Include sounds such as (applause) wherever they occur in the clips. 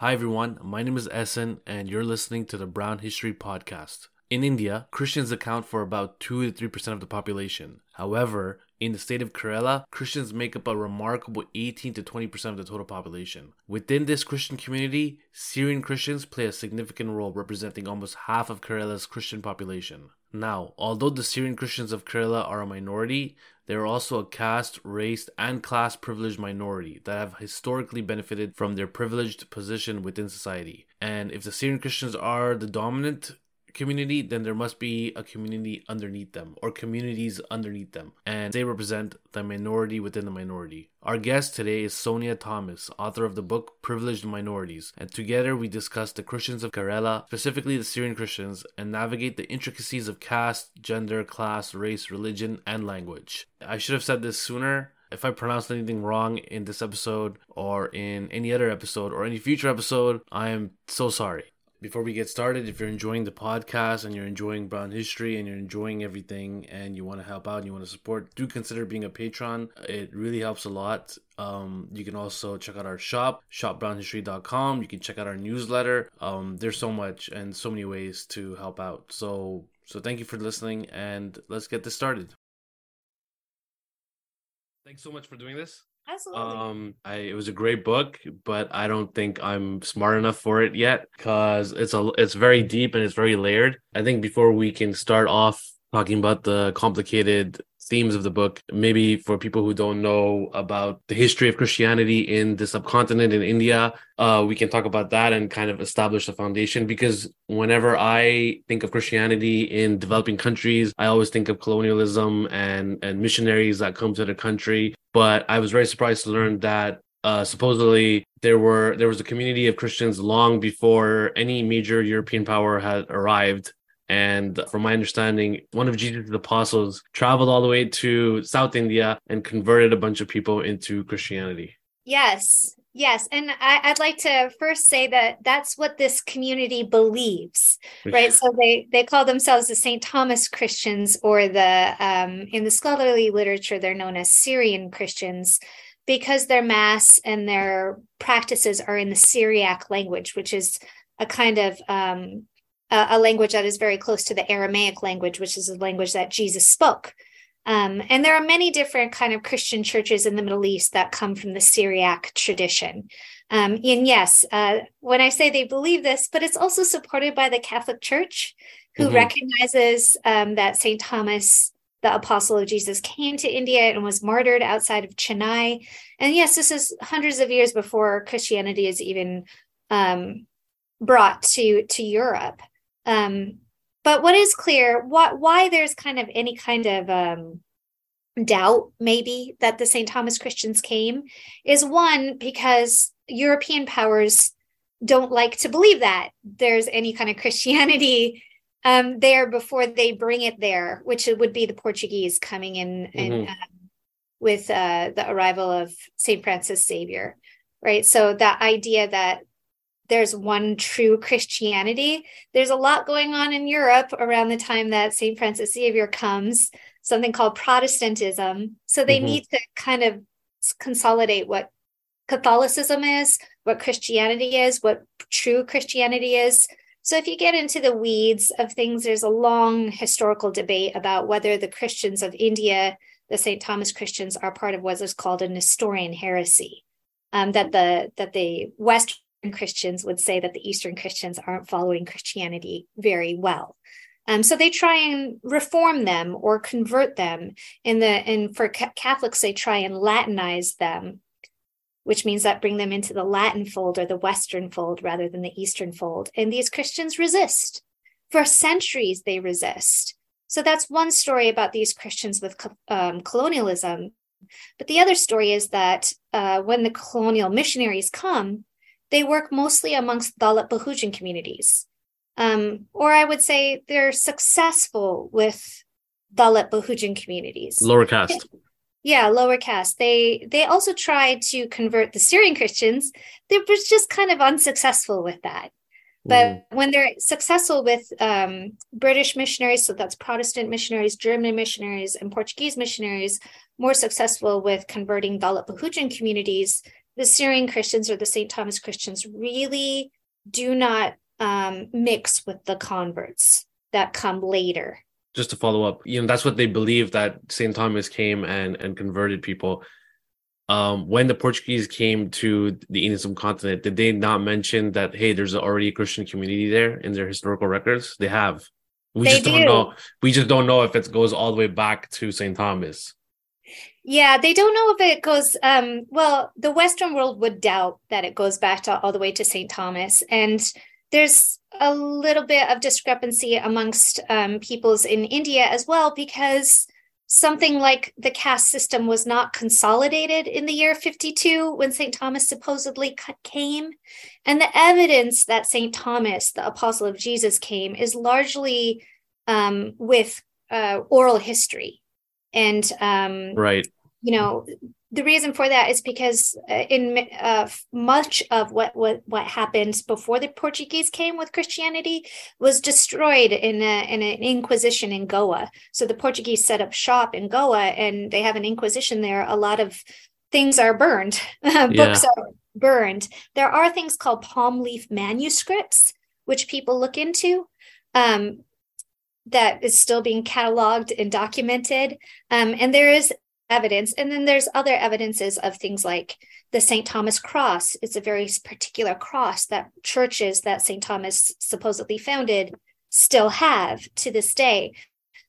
Hi everyone, my name is Essen and you're listening to the Brown History Podcast. In India, Christians account for about 2 to 3% of the population. However, in the state of Kerala, Christians make up a remarkable 18 to 20% of the total population. Within this Christian community, Syrian Christians play a significant role representing almost half of Kerala's Christian population. Now, although the Syrian Christians of Kerala are a minority, they are also a caste, race, and class privileged minority that have historically benefited from their privileged position within society. And if the Syrian Christians are the dominant community, then there must be a community underneath them or communities underneath them, and they represent the minority within the minority. Our guest today is Sonja Thomas, author of the book Privileged Minorities, and together we discuss the Christians of Kerala, specifically the Syrian Christians, and navigate the intricacies of caste, gender, class, race, religion, and language. I should have said this sooner. If I pronounced anything wrong in this episode or in any other episode or any future episode, I am so sorry before we get started, if you're enjoying the podcast and you're enjoying Brown History and you're enjoying everything and you want to help out and you want to support, do consider being a patron. It really helps a lot. Um, you can also check out our shop, shopbrownhistory.com. You can check out our newsletter. Um, there's so much and so many ways to help out. So, so thank you for listening and let's get this started. Thanks so much for doing this. Absolutely. Um, I it was a great book, but I don't think I'm smart enough for it yet because it's a it's very deep and it's very layered. I think before we can start off talking about the complicated themes of the book. Maybe for people who don't know about the history of Christianity in the subcontinent in India, uh, we can talk about that and kind of establish the foundation. Because whenever I think of Christianity in developing countries, I always think of colonialism and and missionaries that come to the country. But I was very surprised to learn that uh, supposedly there were there was a community of Christians long before any major European power had arrived and from my understanding, one of Jesus' apostles traveled all the way to South India and converted a bunch of people into Christianity. Yes, yes. And I, would like to first say that that's what this community believes, right? so they, they call themselves the St. Thomas Christians, or the, um, in the scholarly literature, they're known as Syrian Christians because their mass and their practices are in the Syriac language, which is a kind of um, a, a language that is very close to the Aramaic language, which is a language that Jesus spoke. Um, and there are many different kind of Christian churches in the Middle East that come from the Syriac tradition. Um, and yes, uh, when I say they believe this, but it's also supported by the Catholic Church, who mm-hmm. recognizes um, that St. Thomas, the apostle of Jesus, came to India and was martyred outside of Chennai. And yes, this is hundreds of years before Christianity is even um, brought to to Europe. Um, but what is clear, what why there's kind of any kind of um, doubt, maybe that the St. Thomas Christians came, is one because European powers don't like to believe that there's any kind of Christianity um, there before they bring it there, which would be the Portuguese coming in mm-hmm. and um, with uh, the arrival of St. Francis Xavier, right? So that idea that there's one true Christianity. There's a lot going on in Europe around the time that St. Francis Xavier comes, something called Protestantism. So they mm-hmm. need to kind of consolidate what Catholicism is, what Christianity is, what true Christianity is. So if you get into the weeds of things, there's a long historical debate about whether the Christians of India, the St. Thomas Christians, are part of what is called a Nestorian heresy. Um, that the that the West Christians would say that the Eastern Christians aren't following Christianity very well. Um, so they try and reform them or convert them. In the and for Catholics, they try and Latinize them, which means that bring them into the Latin fold or the Western fold rather than the Eastern fold. And these Christians resist. For centuries, they resist. So that's one story about these Christians with um, colonialism. But the other story is that uh, when the colonial missionaries come, they work mostly amongst Dalit Bahujan communities. Um, or I would say they're successful with Dalit Bahujan communities. Lower caste. (laughs) Yeah, lower caste. They they also tried to convert the Syrian Christians. They were just kind of unsuccessful with that. But mm. when they're successful with um, British missionaries, so that's Protestant missionaries, German missionaries, and Portuguese missionaries, more successful with converting Dalit Bahujan communities, the Syrian Christians or the St. Thomas Christians really do not um, mix with the converts that come later. Just to follow up, you know, that's what they believe that St. Thomas came and and converted people. Um, when the Portuguese came to the Indian subcontinent, did they not mention that hey, there's already a Christian community there in their historical records? They have. We They just don't know. We just don't know if it goes all the way back to St. Thomas. Yeah, they don't know if it goes um well, the Western world would doubt that it goes back to all the way to St. Thomas. And there's a little bit of discrepancy amongst um, peoples in India as well, because something like the caste system was not consolidated in the year 52 when St. Thomas supposedly came. And the evidence that St. Thomas, the apostle of Jesus, came is largely um, with uh, oral history. And um, Right. you know the reason for that is because uh, in uh, much of what, what what happened before the Portuguese came with Christianity was destroyed in a, in an inquisition in Goa. So the Portuguese set up shop in Goa, and they have an inquisition there. A lot of things are burned, (laughs) books are burned. There are things called palm leaf manuscripts, which people look into. Um, that is still being cataloged and documented. Um, and there is evidence. And then there's other evidences of things like the St. Thomas cross. It's a very particular cross that churches that St. Thomas supposedly founded still have to this day.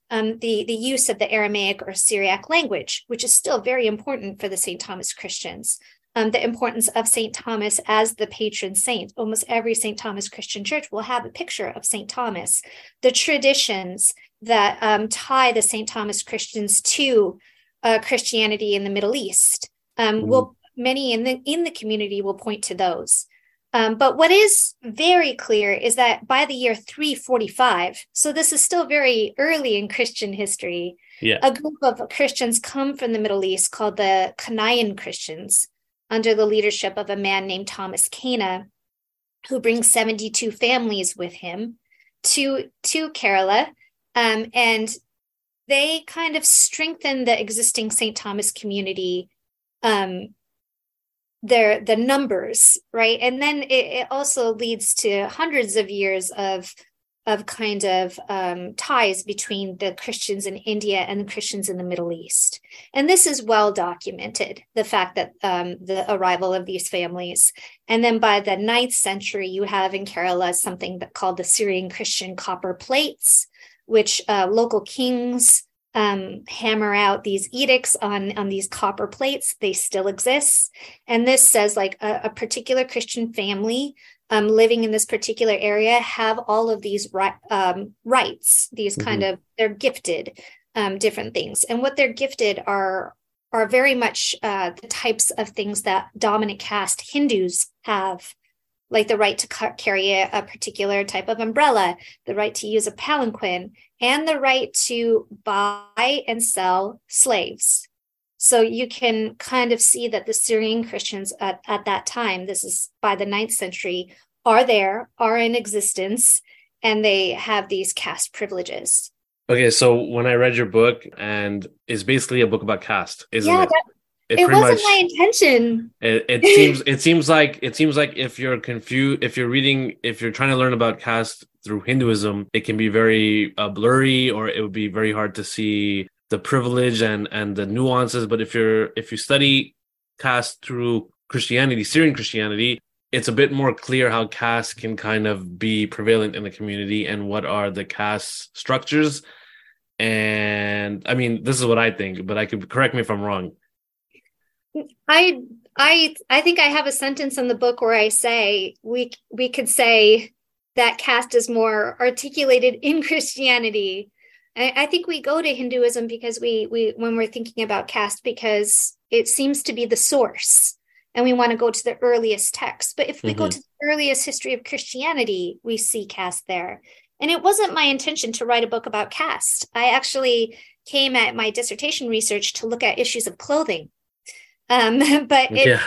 Um, the, the use of the Aramaic or Syriac language, which is still very important for the St. Thomas Christians. Um, the importance of St. Thomas as the patron saint. Almost every St. Thomas Christian church will have a picture of St. Thomas. The traditions that um, tie the St. Thomas Christians to uh, Christianity in the Middle East. Um, Mhm. Will many in the in the community will point to those. Um, but what is very clear is that by the year 345, so this is still very early in Christian history, Yeah. a group of Christians come from the Middle East called the Canaan Christians under the leadership of a man named Thomas Cana, who brings 72 families with him to, to Kerala. Um, and they kind of strengthen the existing St. Thomas community, um, their the numbers, right? And then it, it also leads to hundreds of years of of kind of um, ties between the Christians in India and the Christians in the Middle East. And this is well documented, the fact that um, the arrival of these families. And then by the ninth century, you have in Kerala something that called the Syrian Christian copper plates, which uh, local kings um, hammer out these edicts on, on these copper plates. They still exist. And this says like a, a particular Christian family um, living in this particular area have all of these ri- um, rights, these kind of, they're gifted um, different things. And what they're gifted are are very much uh, the types of things that dominant caste Hindus have, like the right to ca- carry a, a particular type of umbrella, the right to use a palanquin, and the right to buy and sell slaves. So you can kind of see that the Syrian Christians at, at that time, this is by the ninth century, are there, are in existence, and they have these caste privileges. Okay, so when I read your book, and it's basically a book about caste, isn't yeah, it? that, It it wasn't much- my intention. It, it seems it seems like it seems like if you're confused if you're reading if you're trying to learn about caste through Hinduism, it can be very uh, blurry or it would be very hard to see the privilege and and the nuances. But if you're if you study caste through Christianity, Syrian Christianity, it's a bit more clear how caste can kind of be prevalent in the community and what are the caste structures. And I mean, this is what I think, but I could correct me if I'm wrong. I I I think I have a sentence in the book where I say we we could say that caste is more articulated in Christianity. I, I think we go to Hinduism because we we when we're thinking about caste because it seems to be the source and we want to go to the earliest text. But if we go Mhm. to the earliest history of Christianity, we see caste there. And it wasn't my intention to write a book about caste. I actually came at my dissertation research to look at issues of clothing. Um, (laughs) but it, yeah.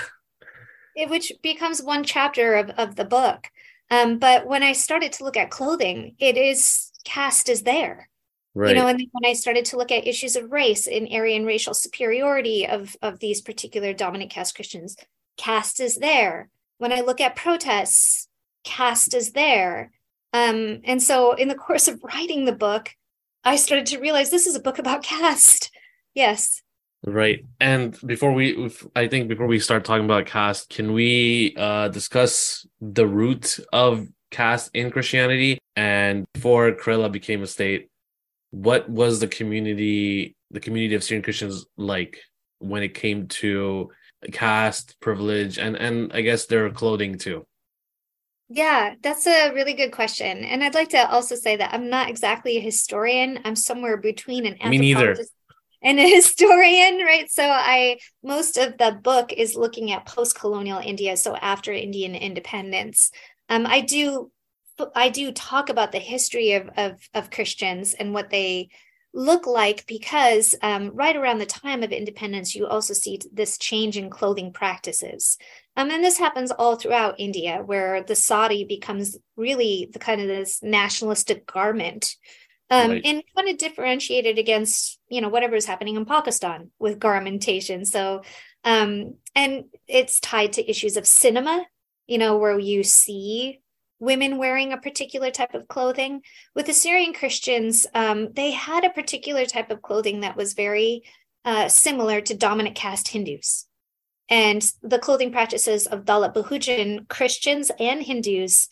it which becomes one chapter of, of the book. Um, but when I started to look at clothing, it is caste is there. Right. You know, and then when I started to look at issues of race and Aryan racial superiority of of these particular dominant caste Christians, caste is there. When I look at protests, caste is there. Um, and so in the (laughs) course of writing the book, I started to realize this is a book about (laughs) caste. Yes. Right. And before we, I think before we start talking about caste, can we uh, discuss the root of caste in Christianity? And before Kerala became a state, what was the community, the community of Syrian Christians like when it came to caste, privilege, and and I guess their clothing too? Yeah, that's a really good question. And I'd like to also say that I'm not exactly a historian. I'm somewhere between an anthropologist and a (laughs) historian, right? So I most of the book is looking at post-colonial India, so after Indian independence. Um, I do I do talk about the history of, of, of Christians and what they look like because um, right around the time of independence, you also see this change in clothing practices. Um, and this happens all throughout India, where the sari becomes really the kind of this nationalistic garment. Um, right. and kind of differentiated against you know whatever is happening in Pakistan with garmentation. So, um, and it's tied to issues of cinema, you know, where you see women wearing a particular type of clothing. With Assyrian Christians, um, they had a particular type of clothing that was very uh, similar to dominant caste Hindus. And the clothing practices of Dalit Bahujan Christians and Hindus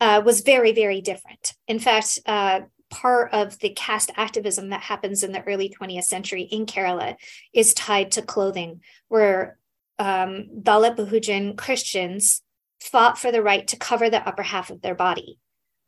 uh, was very, very different. In fact, uh, part of the caste activism that happens in the early 20th century in Kerala is tied to clothing, where um, Dalit Bahujan Christians fought for the right to cover the upper half of their body.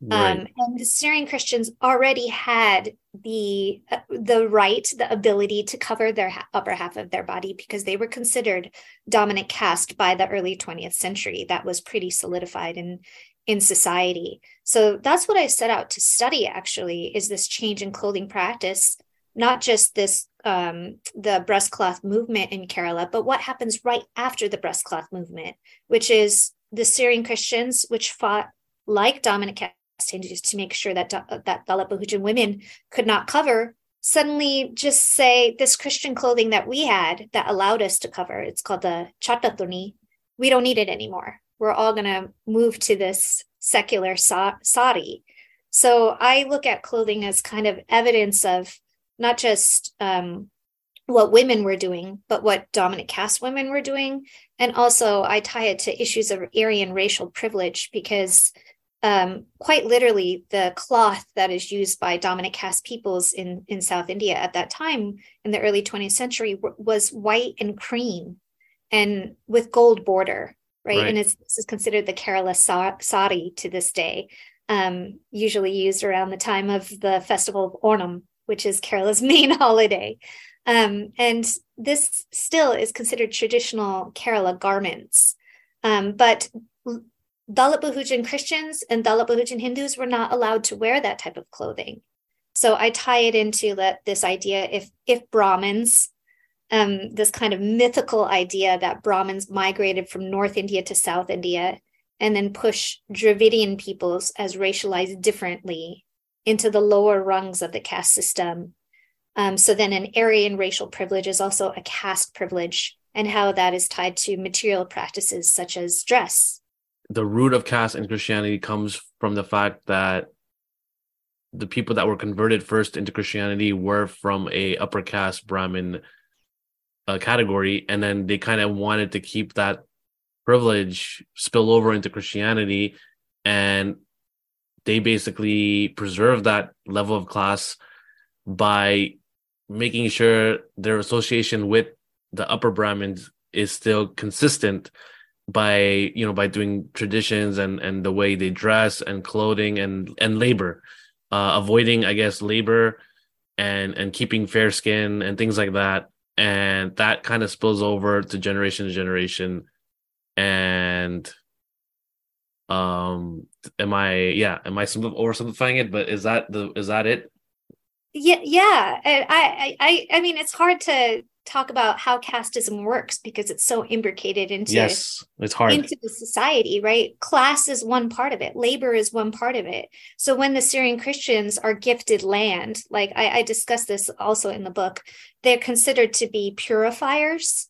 Right. Um, and the Syrian Christians already had the uh, the right, the ability to cover their ha- upper half of their body because they were considered dominant caste by the early 20th century. That was pretty solidified in in society. So that's what I set out to study. Actually, is this change in clothing practice, not just this um, the breastcloth movement in Kerala, but what happens right after the breastcloth movement, which is the Syrian Christians, which fought like dominant caste Hindus to make sure that that Dalit Bahujan women could not cover, suddenly just say this Christian clothing that we had that allowed us to cover. It's called the Chattaturni. We don't need it anymore. We're all going to move to this secular sa- sari. So I look at clothing as kind of evidence of not just um, what women were doing, but what dominant caste women were doing. And also, I tie it to issues of Aryan racial privilege because, um, quite literally, the cloth that is used by dominant caste peoples in, in South India at that time in the early 20th century w- was white and cream and with gold border, right? right. And it's, this is considered the Kerala sa- sari to this day, um, usually used around the time of the festival of Onam, which is Kerala's (laughs) main holiday. Um, and this still is considered traditional Kerala garments. Um, but Dalit Bahujan Christians and Dalit Bahujan Hindus were not allowed to wear that type of clothing. So I tie it into that this idea if if Brahmins, um, this kind of mythical idea that Brahmins migrated from North India to South India and then push Dravidian peoples as racialized differently into the lower rungs of the caste system um, so then an Aryan racial privilege is also a caste privilege and how that is tied to material practices such as dress. The root of caste in Christianity comes from the fact that the people that were converted first into Christianity were from a upper caste Brahmin uh, category, and then they kind of wanted to keep that privilege spill over into Christianity, and they basically preserved that level of class by making sure their association with the upper Brahmins is still consistent by you know by doing traditions and and the way they dress and clothing and and labor. Uh avoiding i guess labor and and keeping fair skin and things like that. And that kind of spills over to generation to generation. And um am i yeah am i oversimplifying it? But is that the is that it yeah yeah. I, I i mean it's hard to talk about how casteism works because it's so imbricated into yes it's hard. into the society right? Class is one part of it. Labor is one part of it. So when the syrian christians are gifted land like i, I discuss this also in the book they're considered to be purifiers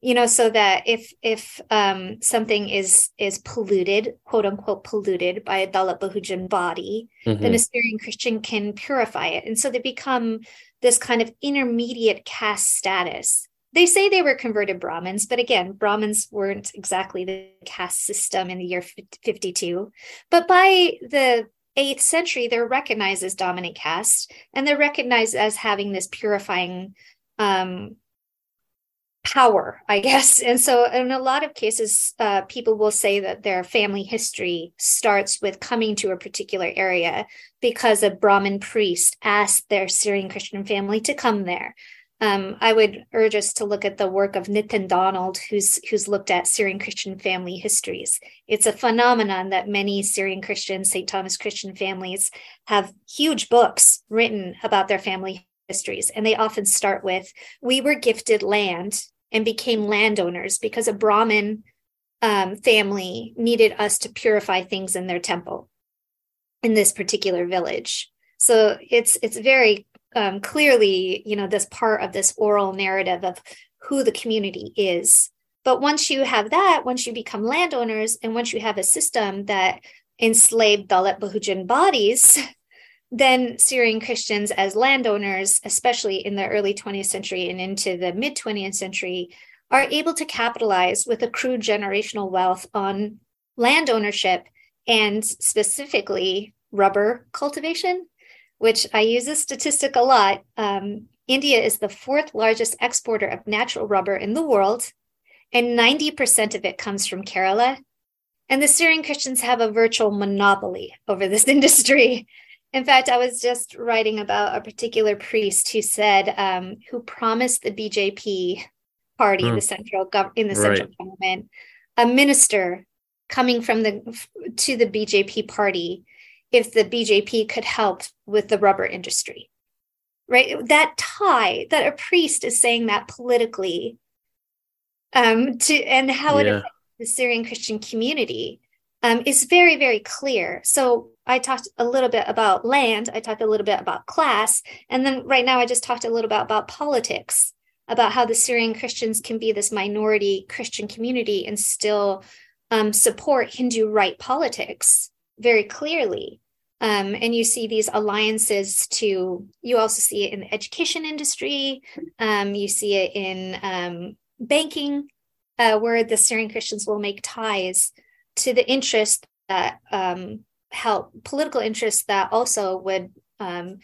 you know so that if if um, something is is polluted quote unquote polluted by a dalit bahujan body mm-hmm. then a syrian christian can purify it. And so they become this kind of intermediate caste status. They say they were converted brahmins but again brahmins weren't exactly the caste system in the year 52 but by the 8th century they're recognized as dominant caste and they're recognized as having this purifying um, power, I guess. (laughs) And so, in a lot of cases, uh, people will say that their family history starts with coming to a particular area because a Brahmin priest asked their Syrian Christian family to come there. Um, I would urge us to look at the work of Nidhin Donald, who's who's looked at Syrian Christian family histories. It's a phenomenon that many Syrian Christian, St. Thomas Christian families have huge books written about their family histories, and they often start with, "We were gifted land and became landowners because a Brahmin um, family needed us to purify things in their temple in this particular village. So it's it's very um, clearly, you know, this part of this oral narrative of who the community is. But once you have that, once you become landowners, and once you have a system that enslaved Dalit Bahujan bodies, (laughs) then Syrian Christians as landowners, especially in the early 20th century and into the mid 20th century, are able to capitalize with accrued generational wealth on land ownership and specifically rubber cultivation, which I use this statistic a lot. Um, India is the fourth largest exporter of natural rubber in the world, and 90% of it comes from Kerala. And the Syrian Christians have a virtual monopoly over this (laughs) industry. In fact, I was just writing about a particular priest who said, um, who promised the BJP party, mm. the central gov- in the central right. government, a minister coming from the to the BJP party if the BJP could help with the rubber industry. Right? That tie that a priest is saying that politically um to and how yeah. it affects the Syrian Christian community um, is very, very clear. So I talked a little bit about land, I talked a little bit about class, and then right now I just talked a little bit about politics, about how the Syrian Christians can be this minority Christian community and still um, support Hindu right politics very clearly. Um, and you see these alliances to, you also see it in the education industry, um, you see it in um, banking, uh, where the Syrian Christians will make ties to the interest that um, help political interests that also would um,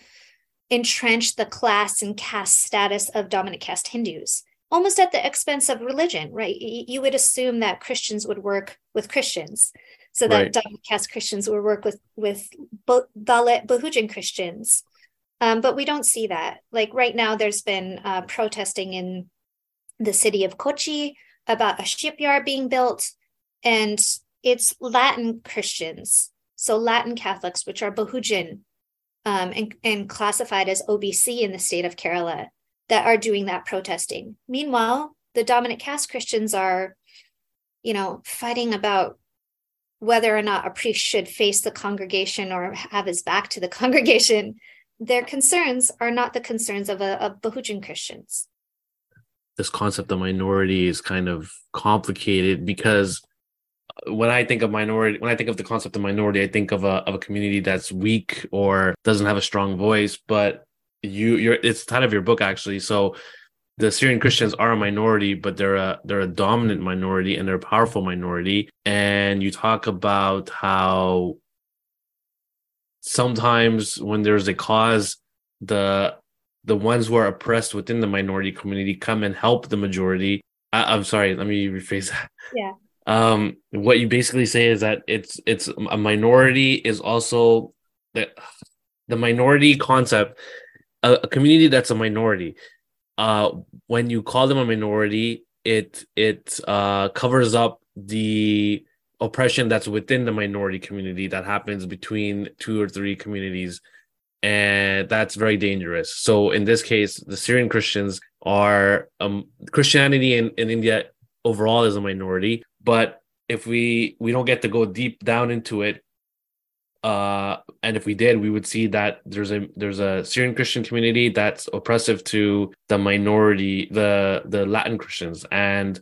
entrench the class and caste status of dominant caste Hindus, almost at the expense of religion, right? You would assume that Christians would work with Christians, so that right. dominant caste Christians would work with with Dalit Bahujan Christians. Um, but we don't see that. Like right now, there's been uh, protesting in the city of Kochi about a shipyard being built, and it's Latin Christians, so Latin Catholics, which are Bahujan um, and, and classified as OBC in the state of Kerala, that are doing that protesting. Meanwhile, the dominant caste Christians are, you know, fighting about whether or not a priest should face the congregation or have his back to the (laughs) congregation. Their concerns are not the concerns of a of Bahujan Christians. This concept of minority is kind of complicated because when I think of minority, when I think of the concept of minority, I think of a of a community that's weak or doesn't have a strong voice. But you, you're it's the title of your book actually. So the Syrian Christians are a minority, but they're a they're a dominant minority and they're a powerful minority. And you talk about how sometimes when there's a cause, the the ones who are oppressed within the minority community come and help the majority. I, I'm sorry, let me rephrase that. Yeah um what you basically say is that it's it's a minority is also the the minority concept a, a community that's a minority. Uh when you call them a minority it it uh covers up the oppression that's within the minority community that happens between two or three communities and that's very dangerous. So in this case the syrian christians are um christianity in, in india overall is a minority but if we we don't get to go deep down into it uh, and if we did, we would see that there's a there's a Syrian Christian community that's oppressive to the minority, the the Latin Christians, and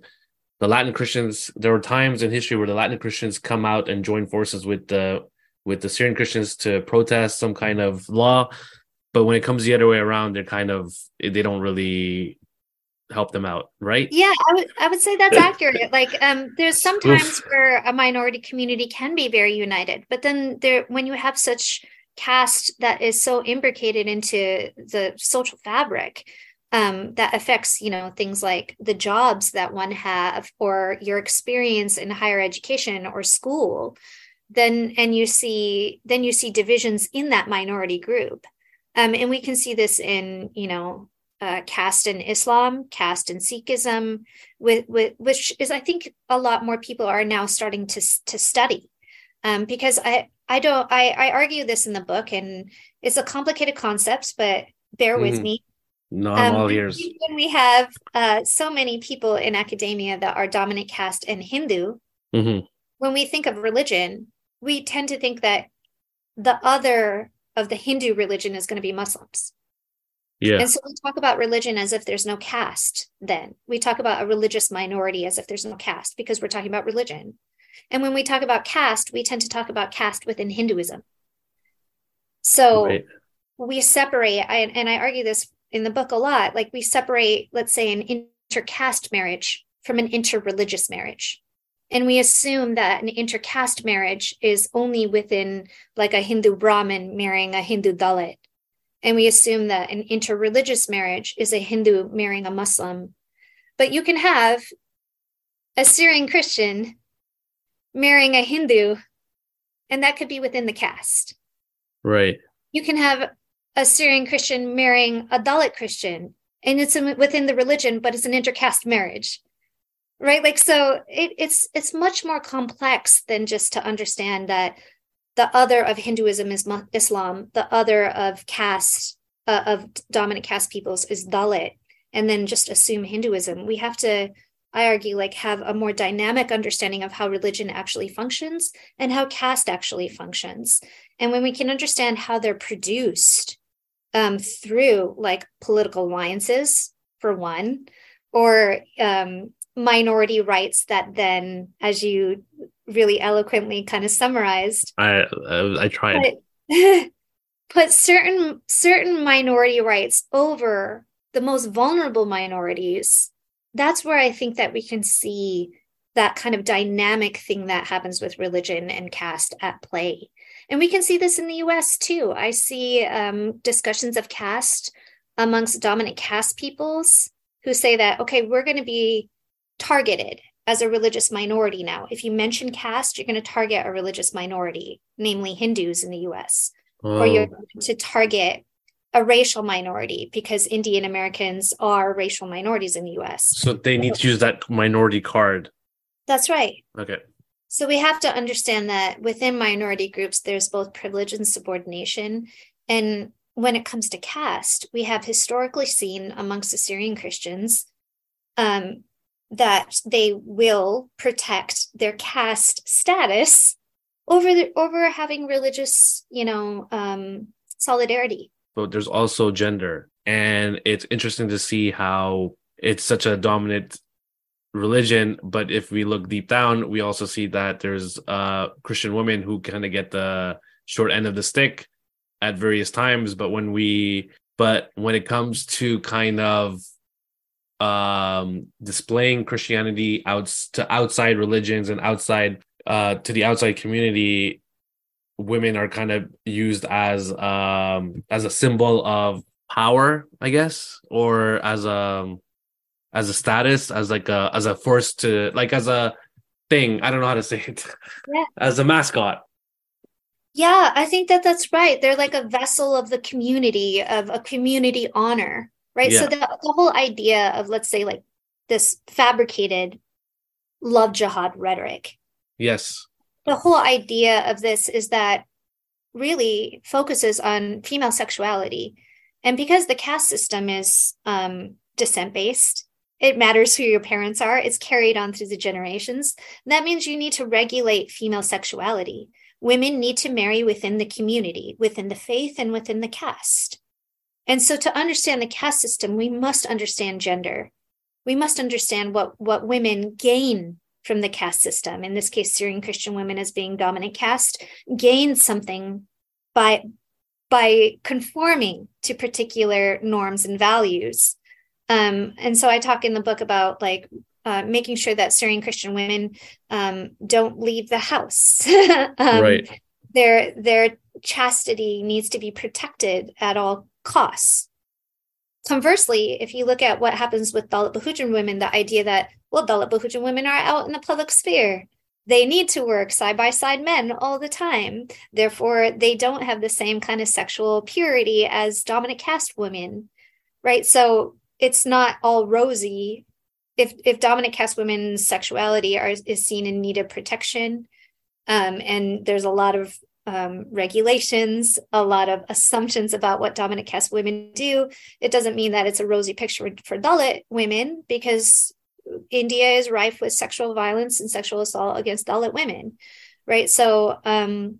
the Latin Christians. There were times in history where the Latin Christians come out and join forces with the with the Syrian Christians to protest some kind of law, but when it comes the other way around, they're kind of they don't really help them out, right? Yeah, I would I would say that's (laughs) accurate. Like um there's sometimes Oof. where a minority community can be very united, but then there when you have such caste that is so imbricated into the social fabric um, that affects you know things like the jobs that one have or your experience in higher education or school then and you see then you see divisions in that minority group um, and we can see this in you know uh, caste in Islam, caste in Sikhism, with, with, which is I think a lot more people are now starting to to study, um, because I I don't I I argue this in the book and it's a complicated concept, but bear with mm. me. No, I'm um, all ears. When we have uh, so many people in academia that are dominant caste and Hindu, mm-hmm. when we think of religion, we tend to think that the other of the Hindu religion is going to be Muslims. Yeah. And so we talk about religion as if there's no caste, then we talk about a religious minority as if there's no caste because we're talking about religion. And when we talk about caste, we tend to talk about caste within Hinduism. So right. we separate, I, and I argue this in the book a lot like we separate, let's say, an intercaste marriage from an interreligious marriage. And we assume that an intercaste marriage is only within like a Hindu Brahmin marrying a Hindu Dalit and we assume that an interreligious marriage is a Hindu marrying a Muslim. But you can have a Syrian Christian marrying a Hindu, and that could be within the caste. Right. You can have a Syrian Christian marrying a Dalit Christian, and it's within the religion, but it's an intercaste marriage. Right. Like, so it, it's it's much more complex than just to understand that the other of Hinduism is Islam, the other of caste, uh, of dominant caste peoples is Dalit, and then just assume Hinduism. We have to, I argue, like have a more dynamic understanding of how religion actually functions and how caste actually functions. And when we can understand how they're produced um, through like political alliances, for one, or um, minority rights that then, as you really eloquently kind of summarized. I I, I tried. Put, (laughs) put certain certain minority rights over the most vulnerable minorities. That's where I think that we can see that kind of dynamic thing that happens with religion and caste at play. And we can see this in the US too. I see um, discussions of caste amongst dominant caste peoples who say that, okay, we're going to be targeted as a religious minority now. If you mention caste, you're going to target a religious minority, namely Hindus in the US, oh. or you're going to target a racial minority because Indian Americans are racial minorities in the US. So they need to use that minority card. That's right. Okay. So we have to understand that within minority groups, there's both privilege and subordination. And when it comes to caste, we have historically seen amongst Assyrian Christians um, that they will protect their caste status over the, over having religious, you know, um, solidarity. But there's also gender, and it's interesting to see how it's such a dominant religion. But if we look deep down, we also see that there's uh, Christian women who kind of get the short end of the stick at various times. But when we, but when it comes to kind of um, displaying Christianity out to outside religions and outside uh, to the outside community, women are kind of used as um, as a symbol of power, I guess, or as a as a status, as like a as a force to like as a thing. I don't know how to say it. Yeah. (laughs) As a mascot. Yeah, I think that that's right. They're like a vessel of the community, of a community honor right? Yeah. so the, the whole idea of let's say like this fabricated love jihad rhetoric. Yes. The whole idea of this is that really focuses on female sexuality. And because the caste system is um, descent based it matters who your parents are it's carried on through the generations that means you need to regulate female sexuality. Women need to marry within the community, within the faith, and within the caste. And so to understand the caste system, we must understand gender. We must understand what, what women gain from the caste system. In this case, Syrian Christian women as being dominant caste gain something by by conforming to particular norms and values. Um, and so I talk in the book about like uh, making sure that Syrian Christian women um, don't leave the house. (laughs) um, right. Their their chastity needs to be protected at all costs. Conversely, if you look at what happens with Dalit Bahujan women, the idea that, well, Dalit Bahujan women are out in the public sphere. They need to work side by side men all the time. Therefore, they don't have the same kind of sexual purity as dominant caste women, right? So it's not all rosy. If if dominant caste women's sexuality are, is seen in need of protection, um, and there's a lot of um, regulations, a lot of assumptions about what dominant caste women do. It doesn't mean that it's a rosy picture for Dalit women because India is rife with sexual violence and sexual assault against Dalit women, right? So, um,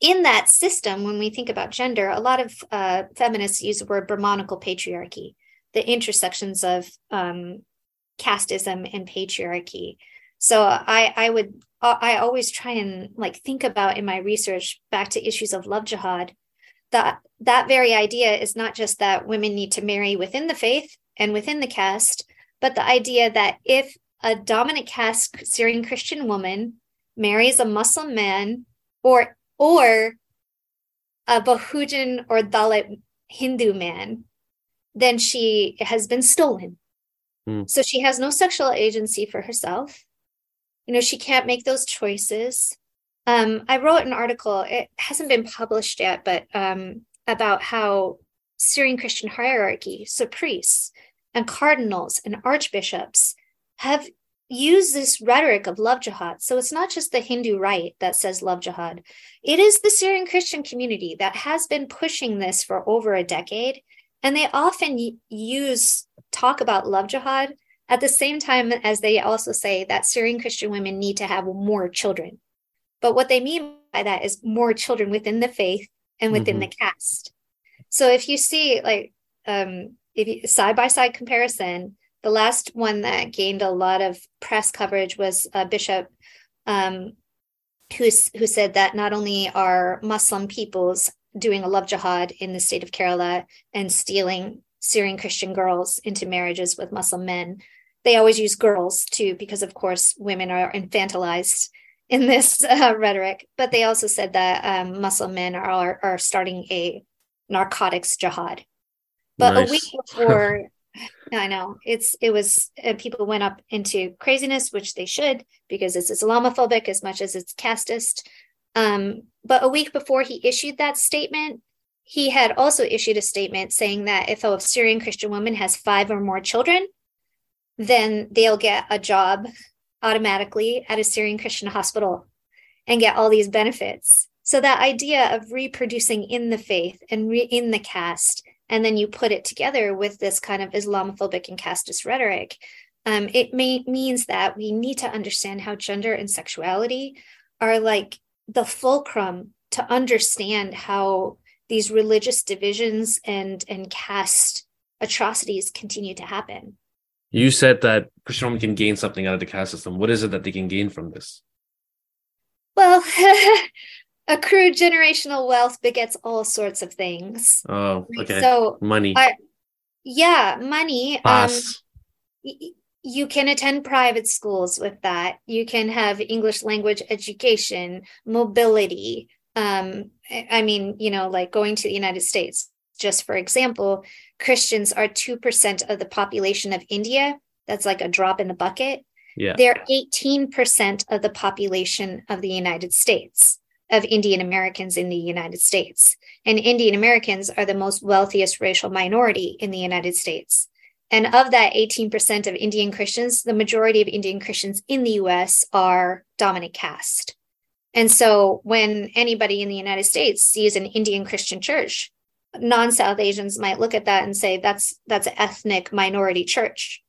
in that system, when we think about gender, a lot of uh, feminists use the word Brahmanical patriarchy, the intersections of um, casteism and patriarchy. So I, I would I always try and like think about in my research back to issues of love jihad that that very idea is not just that women need to marry within the faith and within the caste but the idea that if a dominant caste Syrian Christian woman marries a Muslim man or or a Bahujan or Dalit Hindu man, then she has been stolen. Mm. So she has no sexual agency for herself you know she can't make those choices. Um, i wrote an article it hasn't been published yet but um, about how syrian christian hierarchy so priests and cardinals and archbishops have used this rhetoric of love jihad. So it's not just the hindu right that says love jihad. It is the syrian christian community that has been pushing this for over a decade and they often use talk about love jihad at the same time as they also say that Syrian Christian women need to have more children. But what they mean by that is more children within the faith and within mm-hmm. the caste. So if you see like um if you side by side comparison, the last one that gained a lot of press coverage was a bishop um who who said that not only are Muslim peoples doing a love jihad in the state of Kerala and stealing Syrian Christian girls into marriages with Muslim men, they always use girls too, because of course women are infantilized in this (laughs) uh, rhetoric. But they also said that um, Muslim men are are starting a narcotics jihad. But nice. a week (laughs) before, (laughs) I know it's it was uh, people went up into craziness, which they should because it's Islamophobic as much as it's casteist. Um, but a week before he issued that statement, he had also issued a statement saying that if a Syrian Christian woman has five or more children, then they'll get a job automatically at a Syrian Christian hospital and get all these benefits. So that idea of reproducing in the faith and re- in the caste, and then you put it together with this kind of Islamophobic and casteist rhetoric, um, it may, means that we need to understand how gender and sexuality are like the fulcrum to understand how these religious divisions and and caste atrocities continue to happen. You said that Christian women can gain something out of the caste system. What is it that they can gain from this? Well, (laughs) accrued generational wealth begets all sorts of things. Oh, okay. So money. Yeah, money. Um, you can attend private schools with that. You can have English language education, mobility. Um, I mean, you know, like going to the United States, just for example, Christians are 2% of the population of India. That's like a drop in the bucket. Yeah. They're 18% of the population of the United States, of Indian Americans in the United States. And Indian Americans are the most wealthiest racial minority in the United States. And of that 18% of Indian Christians, the majority of Indian Christians in the US are dominant caste. And so when anybody in the United States sees an Indian Christian church, non-south asians might look at that and say that's that's an ethnic minority church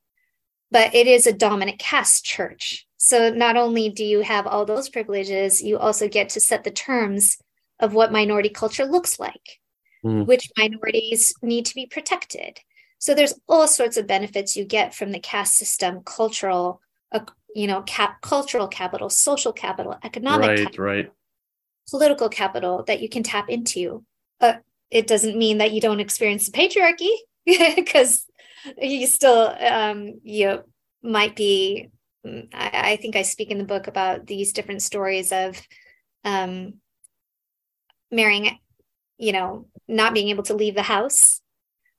but it is a dominant caste church So not only do you have all those privileges, you also get to set the terms of what minority culture looks like, mm. which minorities need to be protected. So there's all sorts of benefits you get from the caste system, cultural, uh, you know, cap, cultural capital, social capital, economic right, capital, right. political capital that you can tap into. Uh, it doesn't mean that you don't experience the patriarchy (laughs) because you still um, you might be I, I, think I speak in the book about these different stories of um, marrying, you know, not being able to leave the house,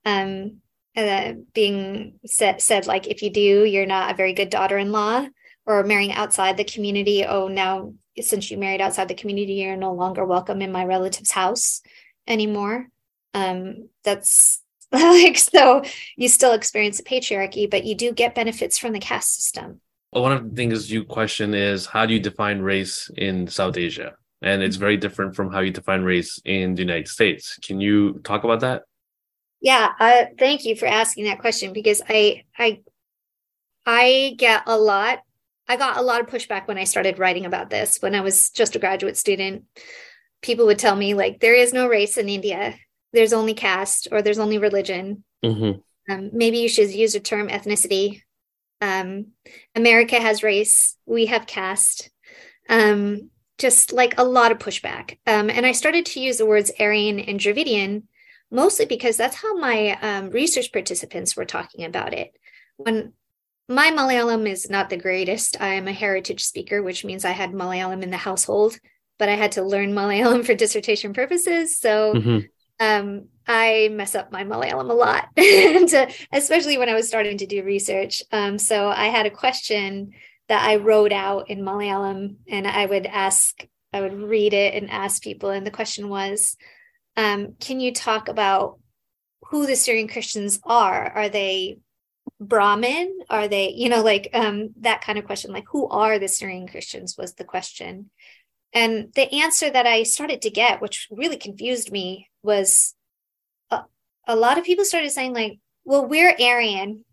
um, uh, being said, said like, if you do, you're not a very good daughter-in-law, or marrying outside the community. Oh, now since you married outside the community, you're no longer welcome in my relative's house anymore. Um, that's (laughs) like so you still experience the patriarchy, but you do get benefits from the caste system one of the things you question is how do you define race in South Asia? And it's very different from how you define race in the United States. Can you talk about that? Yeah, uh, thank you for asking that question because I I I get a lot. I got a lot of pushback when I started writing about this. When I was just a graduate student, people would tell me like there is no race in India. There's only caste or there's only religion. Mm-hmm. Um, maybe you should use the term ethnicity um, America has race, we have caste. Um, just like a lot of pushback. Um, and I started to use the words Aryan and Dravidian mostly because that's how my um, research participants were talking about it. When my Malayalam is not the greatest, I am a heritage speaker, which means I had Malayalam in the household, but I had to learn Malayalam for dissertation purposes. So mm-hmm. um, I mess up my Malayalam a lot, (laughs) and uh, especially when I was starting to do research. Um, so I had a question that I wrote out in Malayalam, and I would ask, I would read it and ask people, and the question was, um, "Can you talk about who the Syrian Christians are? Are they Brahmin? Are they, you know, like um, that kind of question? Like, who are the Syrian Christians? Was the question." And the answer that I started to get, which really confused me, was a lot of people started saying like, well, we're Aryan,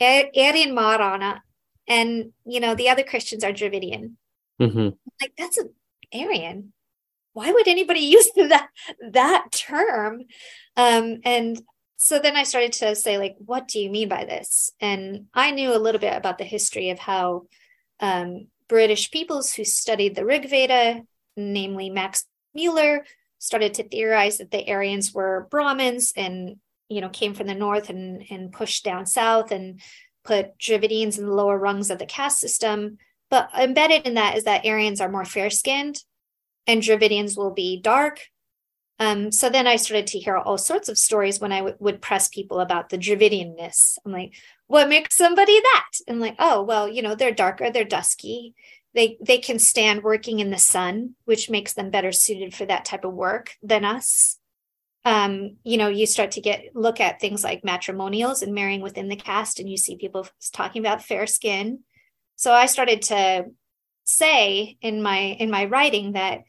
Aryan Marana, and you know the other Christians are Dravidian. Mm-hmm. Like that's an Aryan. Why would anybody (laughs) use that that term? Um, and so then I started to say like, what do you mean by this? And I knew a little bit about the history of how um, British peoples who studied the Rig Veda, namely Max Muller, started to theorize that the Aryans were Brahmins and you know came from the north and and pushed down south and put Dravidians in the lower rungs of the caste system. But embedded in that is that Aryans are more fair skinned and Dravidians will be dark. Um, so then I started to hear all sorts of stories when I w- would press people about the Dravidianness. I'm like, what makes somebody that? And like, oh, well, you know, they're darker, they're dusky, they they can stand working in the sun which makes them better suited for that type of work than us um, you know you start to get look at things like matrimonials and marrying within the caste and you see people talking about fair skin so i started to say in my in my writing that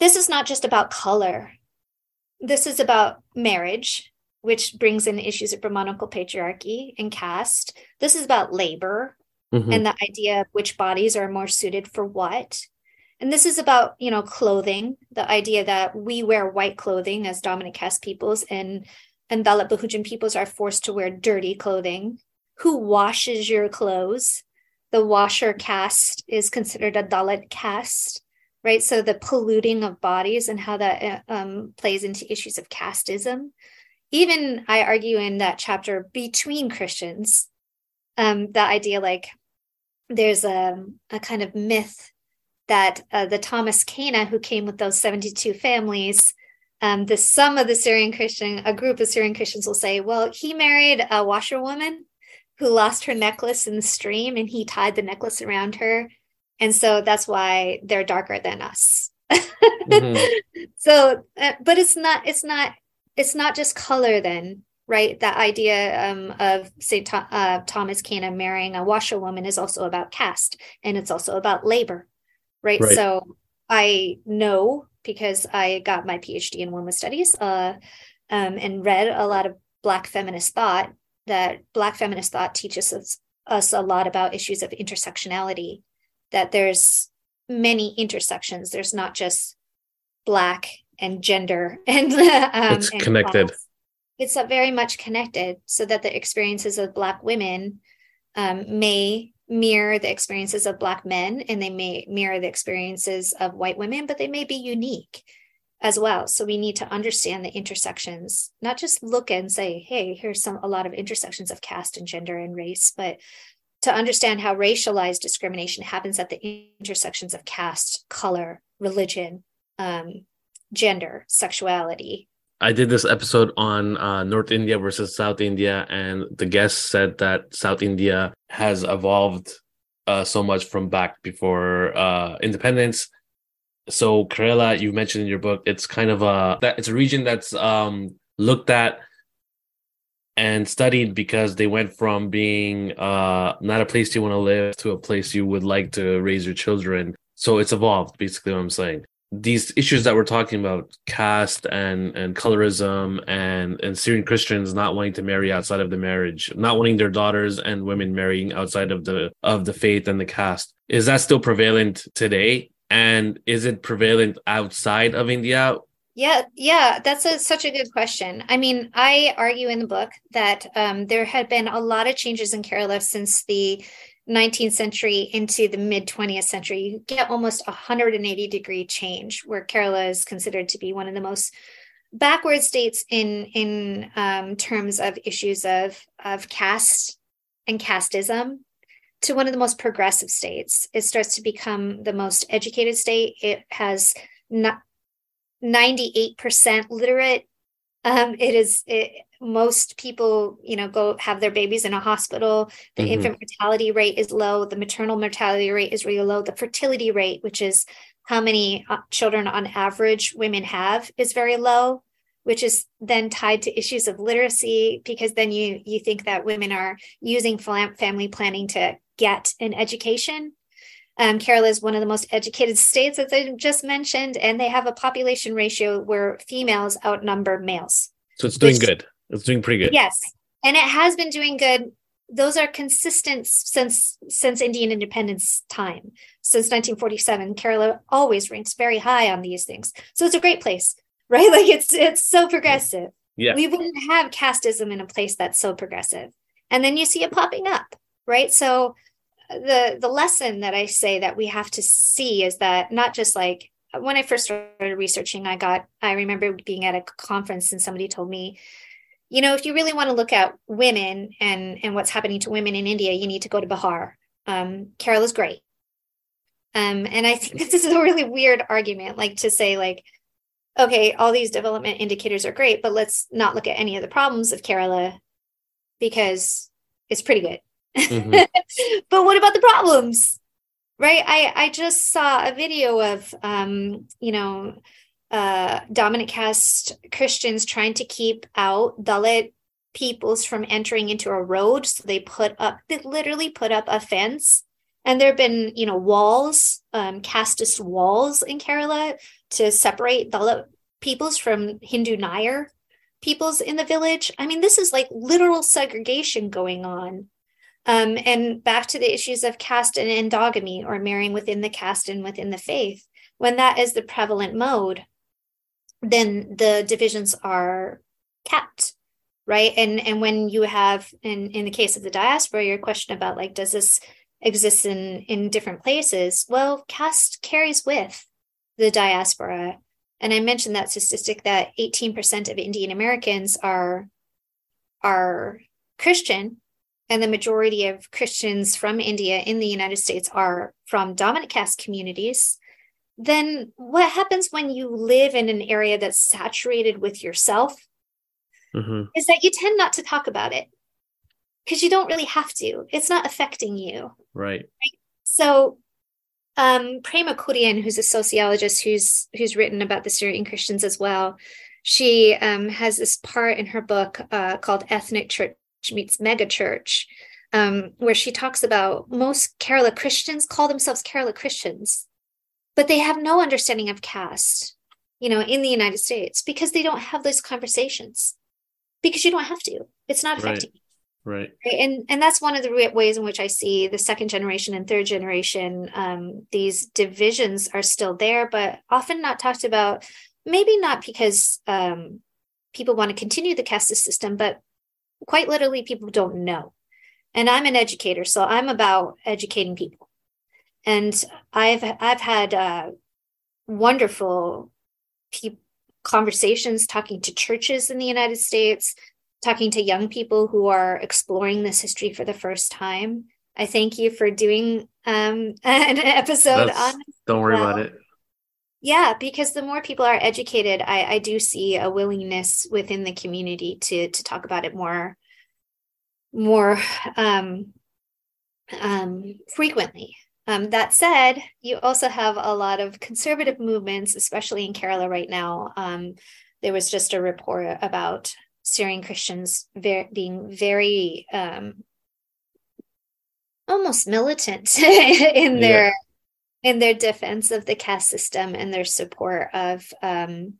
this is not just about color this is about marriage which brings in issues of brahmanical patriarchy and caste this is about labor mm-hmm. and the idea of which bodies are more suited for what and this is about you know clothing the idea that we wear white clothing as dominant caste peoples and and Dalit Bahujan peoples are forced to wear dirty clothing. Who washes your clothes? The washer caste is considered a Dalit caste, right? So the polluting of bodies and how that uh, um, plays into issues of casteism. Even I argue in that chapter between Christians, um, the idea like there's a, a kind of myth that uh, the Thomas Cana, who came with those 72 families, um, the some of the Syrian Christian, a group of Syrian Christians will say, well, he married a washerwoman who lost her necklace in the stream and he tied the necklace around her. And so that's why they're darker than us. mm-hmm. (laughs) So, uh, but it's not, it's not, it's not just color then right? That idea um, of St. Th- uh, Thomas Cana marrying a washerwoman is also about caste and it's also about labor, right? right. So I know because I got my PhD in women's studies uh, um, and read a lot of Black feminist thought that Black feminist thought teaches us us a lot about issues of intersectionality, that there's many intersections. There's not just black and gender (laughs) and um, it's connected. Class. It's very much connected, so that the experiences of black women um, may mirror the experiences of black men and they may mirror the experiences of white women but they may be unique as well so we need to understand the intersections not just look and say hey here's some a lot of intersections of caste and gender and race but to understand how racialized discrimination happens at the intersections of caste color religion um, gender sexuality I did this episode on uh, North India versus South India, and the guest said that South India has evolved uh, so much from back before uh, independence. So Kerala, you mentioned in your book, it's kind of a that it's a region that's um, looked at and studied because they went from being uh, not a place you want to live to a place you would like to raise your children. So it's evolved, basically. What I'm saying these issues that we're talking about caste and and colorism and and Syrian Christians not wanting to marry outside of the marriage not wanting their daughters and women marrying outside of the of the faith and the caste is that still prevalent today and is it prevalent outside of India yeah, yeah, that's a, such a good question. I mean, I argue in the book that um, there had been a lot of changes in Kerala since the 19th century into the mid 20th century, you get almost 180 degree change, where Kerala is considered to be one of the most backward states in in um, terms of issues of of caste and casteism to one of the most progressive states. It starts to become the most educated state. It has not 98% literate. Um, it is it, most people you know go have their babies in a hospital the mm-hmm. infant mortality rate is low the maternal mortality rate is really low the fertility rate which is how many uh, children on average women have is very low which is then tied to issues of literacy because then you you think that women are using family planning to get an education um, Kerala is one of the most educated states, as I just mentioned, and they have a population ratio where females outnumber males. So it's doing good. It's doing pretty good. Yes. And it has been doing good. Those are consistent since since Indian independence time. Since 1947, Kerala always ranks very high on these things. So it's a great place, (laughs) right? Like it's it's so progressive. Yeah. We wouldn't have casteism in a place that's so progressive. And then you see it popping up, right? So the the lesson that I say that we have to see is that not just like when I first started researching, I got I remember being at a conference and somebody told me you know, if you really want to look at women and and what's happening to women in India, you need to go to Bihar. Um, Kerala is great. Um, and I think (laughs) this is a really weird argument, like to say, like, okay, all these development indicators are great, but let's not look at any of the problems of Kerala because it's pretty good. Mm-hmm. (laughs) but what about the problems? Right? I I just saw a video of um, you know, uh, dominant caste Christians trying to keep out Dalit peoples from entering into a road. So they put up, they literally put up a fence. And there have been, you know, walls, um, casteist walls in Kerala to separate Dalit peoples from Hindu Nair peoples in the village. I mean, this is like literal segregation going on. Um, and back to the issues of caste and endogamy or marrying within the caste and within the faith. When that is the prevalent mode, then the divisions are kept right and and when you have in in the case of the diaspora your question about like does this exist in in different places well caste carries with the diaspora and i mentioned that statistic that 18% of indian americans are are christian and the majority of christians from india in the united states are from dominant caste communities then what happens when you live in an area that's saturated with yourself mm-hmm. is that you tend not to talk about it because you don't really have to. It's not affecting you. Right. right? So um, Prema Kurien, who's a sociologist who's who's written about the Syrian Christians as well, she um, has this part in her book uh, called "Ethnic Church She meets Megachurch," um, where she talks about most Kerala Christians call themselves Kerala Christians, but they have no understanding of caste, you know, in the United States because they don't have those conversations because you don't have to. It's not affecting. Right. Right. And and that's one of the ways in which I see the second generation and third generation. Um, these divisions are still there, but often not talked about. Maybe not because um, people want to continue the caste system, but quite literally, people don't know. And I'm an educator, so I'm about educating people. And I've I've had uh, wonderful pe- conversations talking to churches in the United States, talking to young people who are exploring this history for the first time. I thank you for doing um, (laughs) an episode That's, on. Don't worry well. about it. Yeah, because the more people are educated, I, I do see a willingness within the community to to talk about it more, more (sighs) um, um, frequently. Um, that said, you also have a lot of conservative movements, especially in Kerala right now. Um, there was just a report about Syrian Christians being very um, almost militant (laughs) in their. In their defense of the caste system and their support of um,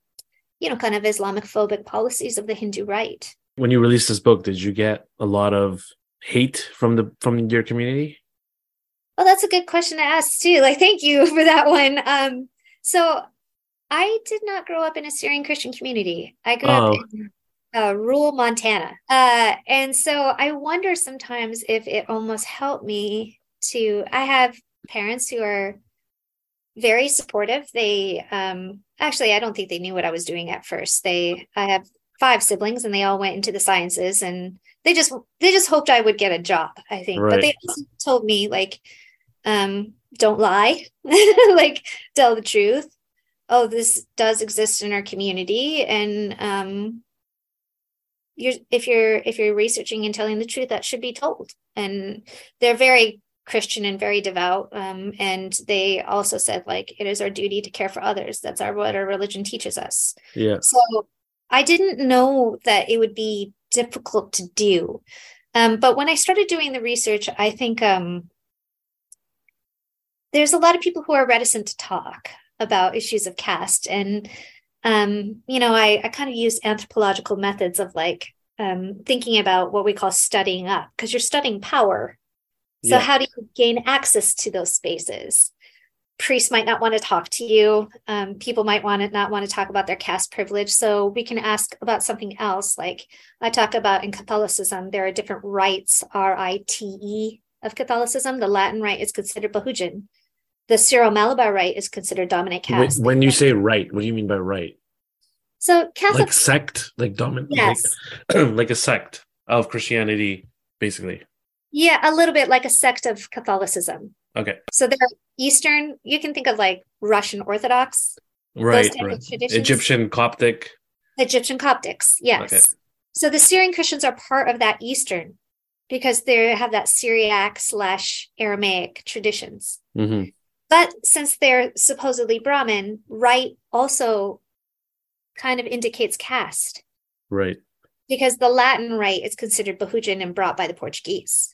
you know kind of Islamic phobic policies of the Hindu right. When you released this book, did you get a lot of hate from the from your community? Oh, that's a good question to ask too. Like, thank you (laughs) for that one. Um, so I did not grow up in a Syrian Christian community. I grew oh. up in uh, rural Montana. Uh, and so I wonder sometimes if it almost helped me to, I have parents who are very supportive. They, um, actually, I don't think they knew what I was doing at first. They, I have five siblings and they all went into the sciences and they just, they just hoped I would get a job, I think. Right. But they also told me like, um, don't lie, (laughs) like tell the truth. Oh, this does exist in our community. And, um, you're if you're if you're researching and telling the truth that should be told and they're very christian and very devout um, and they also said like it is our duty to care for others. That's our what our religion teaches us. Yeah. So i didn't know that it would be difficult to do. Um, but when i started doing the research i think um, there's a lot of people who are reticent to talk about issues of caste. And um, you know, I, I kind of use anthropological methods of like um, thinking about what we call studying up because you're studying power. So, yeah. how do you gain access to those spaces? Priests might not want to talk to you. Um, people might want to not want to talk about their caste privilege. So, we can ask about something else. Like I talk about in Catholicism, there are different rites, R I T E, of Catholicism. The Latin rite is considered Bahujan the Syro-Malabar rite is considered dominant caste. When, you say right, what do you mean by right? So Catholic like sect, like dominant, yes. like, (clears throat) like a sect of Christianity, basically. Yeah, a little bit like a sect of Catholicism. Okay. So they're Eastern. You can think of like Russian Orthodox, right? right. Egyptian Coptic. Egyptian Coptics, yes. Okay. So the Syrian Christians are part of that Eastern because they have that Syriac slash Aramaic traditions. Mm-hmm. But since they're supposedly Brahmin, right also kind of indicates caste. Right. Because the Latin rite is considered Bahujan and brought by the Portuguese.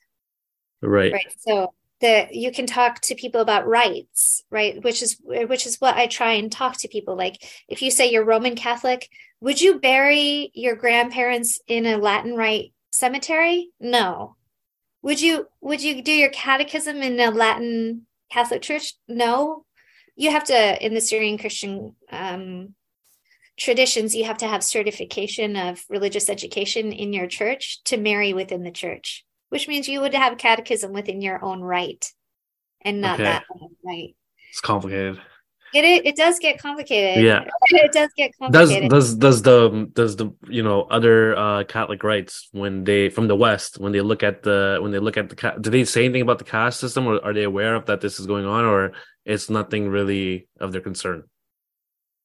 Right. Right. So the you can talk to people about rights, right? Which is which is what I try and talk to people. Like if you say you're Roman Catholic, would you bury your grandparents in a Latin rite cemetery? No. Would you would you do your catechism in a Latin Catholic Church? No. You have to, in the Syrian Christian um, traditions, you have to have certification of religious education in your church to marry within the church, which means you would have catechism within your own right and not okay. that right. It's complicated. It, it, it does get complicated. Yeah, (laughs) it does get complicated. Does does does the does the you know other uh, Catholic rites when they from the West when they look at the when they look at the do they say anything about the caste system or are they aware of that this is going on or it's nothing really of their concern?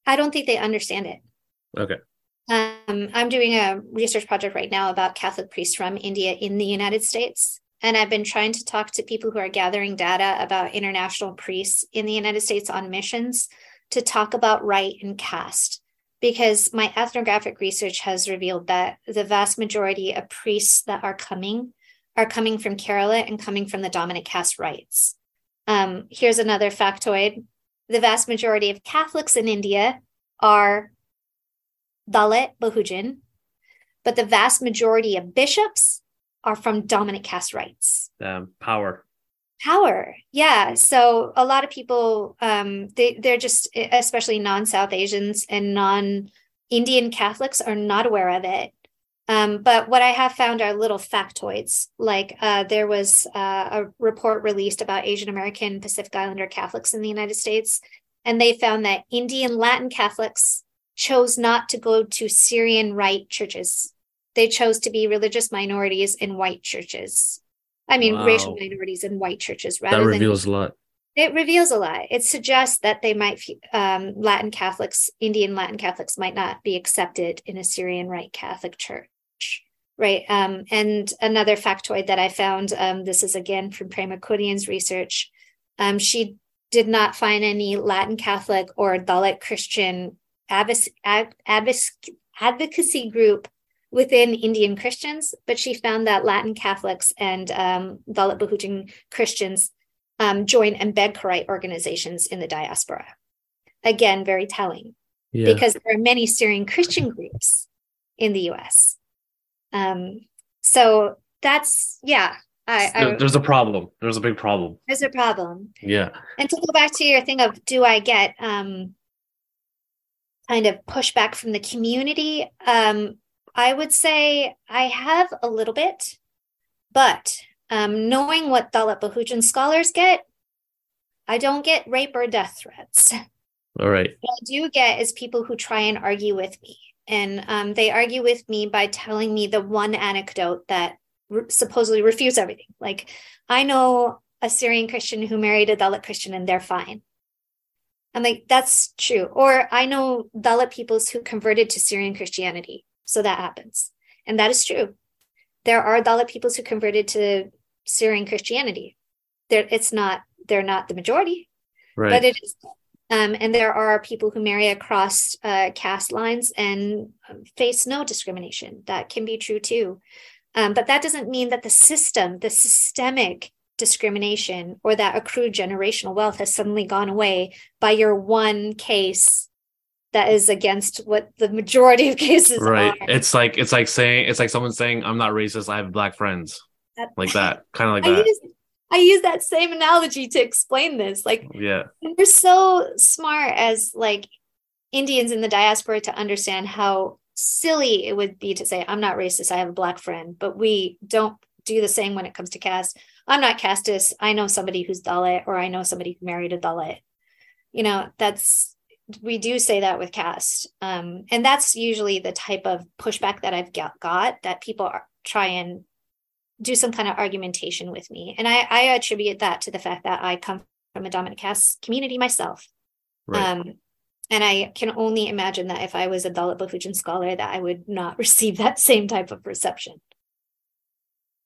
I don't think they understand it. Okay. Um, I'm doing a research project right now about Catholic priests from India in the United States. And I've been trying to talk to people who are gathering data about international priests in the United States on missions to talk about right and caste. Because my ethnographic research has revealed that the vast majority of priests that are coming are coming from Kerala and coming from the dominant caste rites. Um, here's another factoid the vast majority of Catholics in India are Dalit Bahujan, but the vast majority of bishops are from dominant caste rights. Um, power. Power, yeah. So a lot of people, um, they they're just, especially non South Asians and non Indian Catholics, are not aware of it. Um, but what I have found are little factoids. Like uh, there was uh, a report released about Asian American Pacific Islander Catholics in the United States, and they found that Indian Latin Catholics chose not to go to Syrian right churches. They chose to be religious minorities in white churches. I mean, wow. racial minorities in white churches. Rather that reveals than, a lot. It reveals a lot. It suggests that they might, um, Latin Catholics, Indian Latin Catholics, might not be accepted in a Syrian right Catholic church. Right. Um, and another factoid that I found um, this is again from Prema Kurien's research. Um, she did not find any Latin Catholic or Dalit Christian advocacy group within Indian Christians, but she found that Latin Catholics and um, Dalit Bahujan Christians um, join Ambedkarite organizations in the diaspora. Again, very telling yeah. because there are many Syrian Christian groups in the US. Um, so that's, yeah. I, I, there's a problem. There's a big problem. There's a problem. Yeah. And to go back to your thing of do I get um, kind of pushback from the community? Um, I would say I have a little bit, but um, knowing what Dalit Bahujan scholars get, I don't get rape or death threats. All right. What I do get is people who try and argue with me. And um, they argue with me by telling me the one anecdote that re- supposedly refutes everything. Like, I know a Syrian Christian who married a Dalit Christian and they're fine. I'm like, that's true. Or I know Dalit peoples who converted to Syrian Christianity. So that happens. And that is true. There are Dalit peoples who converted to Syrian Christianity. There, it's not, they're not the majority, right. but it is. Um, and there are people who marry across uh, caste lines and face no discrimination. That can be true too. Um, but that doesn't mean that the system, the systemic discrimination or that accrued generational wealth has suddenly gone away by your one case that is against what the majority of (laughs) cases right. are. it's like it's like saying it's like someone saying i'm not racist i have black friends. That, like that. (laughs) Kind of like I that. use, I use that same analogy to explain this. Like yeah. we're so smart as like indians in the diaspora to understand how silly it would be to say i'm not racist i have a black friend. But we don't do the same when it comes to caste I'm not casteist. I know somebody who's Dalit, or I know somebody who married a Dalit. You know, that's we do say that with caste, um, and that's usually the type of pushback that I've got, got that people are, try and do some kind of argumentation with me, and I, I attribute that to the fact that I come from a dominant caste community myself. Right. Um, and I can only imagine that if I was a Dalit Bahujan scholar, that I would not (laughs) receive that same type of reception.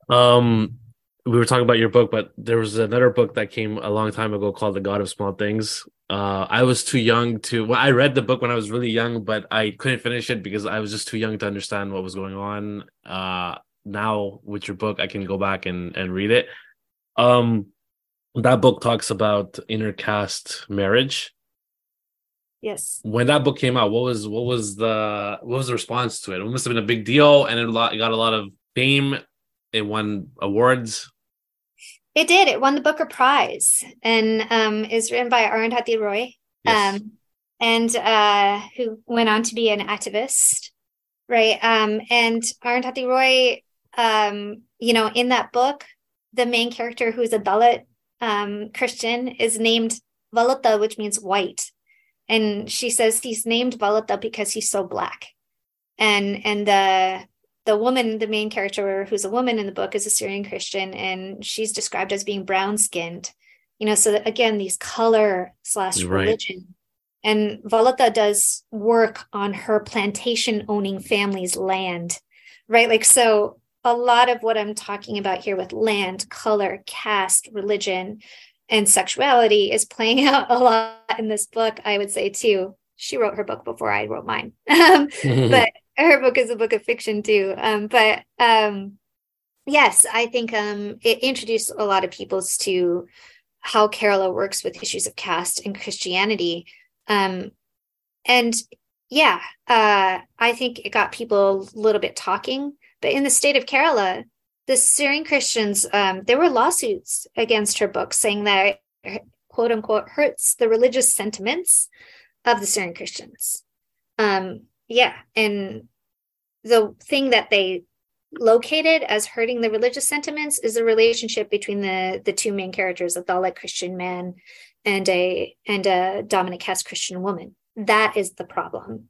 Um, we were talking about your book, but there was another book that came a long time ago called The God of Small Things. Uh, I was too young to. Well, I read the book when I was really young, but I couldn't finish it because I was just too young to understand what was going on. Uh, now with your book, I can go back and and read it. Um, that book talks about intercaste marriage. Yes. When that book came out, what was what was the what was the response to it? It must have been a big deal, and it, it got a lot of fame. It won awards. It did. It won the Booker Prize and um, is written by Arundhati Roy, yes. um, and uh, who went on to be an activist, right? Um, and Arundhati Roy, um, you know, in that book, the main character, who's a Dalit um, Christian, is named Velutha, which means white, and she says he's named Velutha because he's so black, and and the the woman, the main character, who's a woman in the book, is a Syrian Christian, and she's described as being brown skinned. You know, so again, these color slash religion. And Velutha does work on her plantation owning family's land, right? Like, so a lot of what I'm talking about here with land, color, caste, religion, and sexuality is playing (laughs) out a lot in this book, I would say, too. She wrote her book before I wrote mine. (laughs) But (laughs) her book is a book of fiction too. Um, but um, yes, I think um, it introduced a lot of peoples to how Kerala works with issues of caste and Christianity. Um, and yeah, uh, I think it got people a little bit talking. But in the state of Kerala, the Syrian Christians, um, there were lawsuits against her book saying that quote unquote hurts the religious sentiments of the Syrian Christians. Um, yeah, and the thing that they located as hurting the religious sentiments is the relationship between the the two main characters, a Dalit Christian man and a and a dominant caste Christian woman. That is the problem.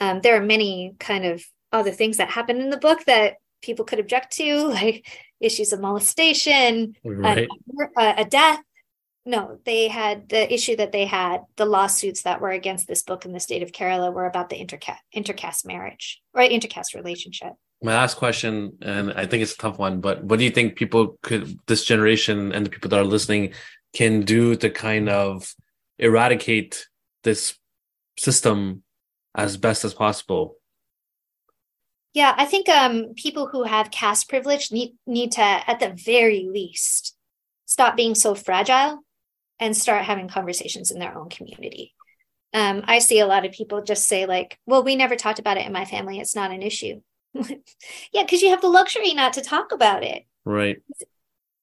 Um, there are many kind of other things that happen in the book that people could object to, (laughs) like issues of molestation, right. a, a death. No, they had the issue that they had, the lawsuits that were against this book in the state of Kerala were about the intercaste, intercaste marriage or intercaste relationship. My last question, and I think it's a tough one, but what do you think people could, this generation and the people that are listening, can do to kind of eradicate this system as best as possible? Yeah, I think um, people who have caste privilege need need to, at the very least, stop being so fragile and start having conversations in their own community. Um, I see a lot of people just say like, "Well, we never talked about it in my family. It's not an issue." (laughs) yeah, because you have the luxury not to talk about it. Right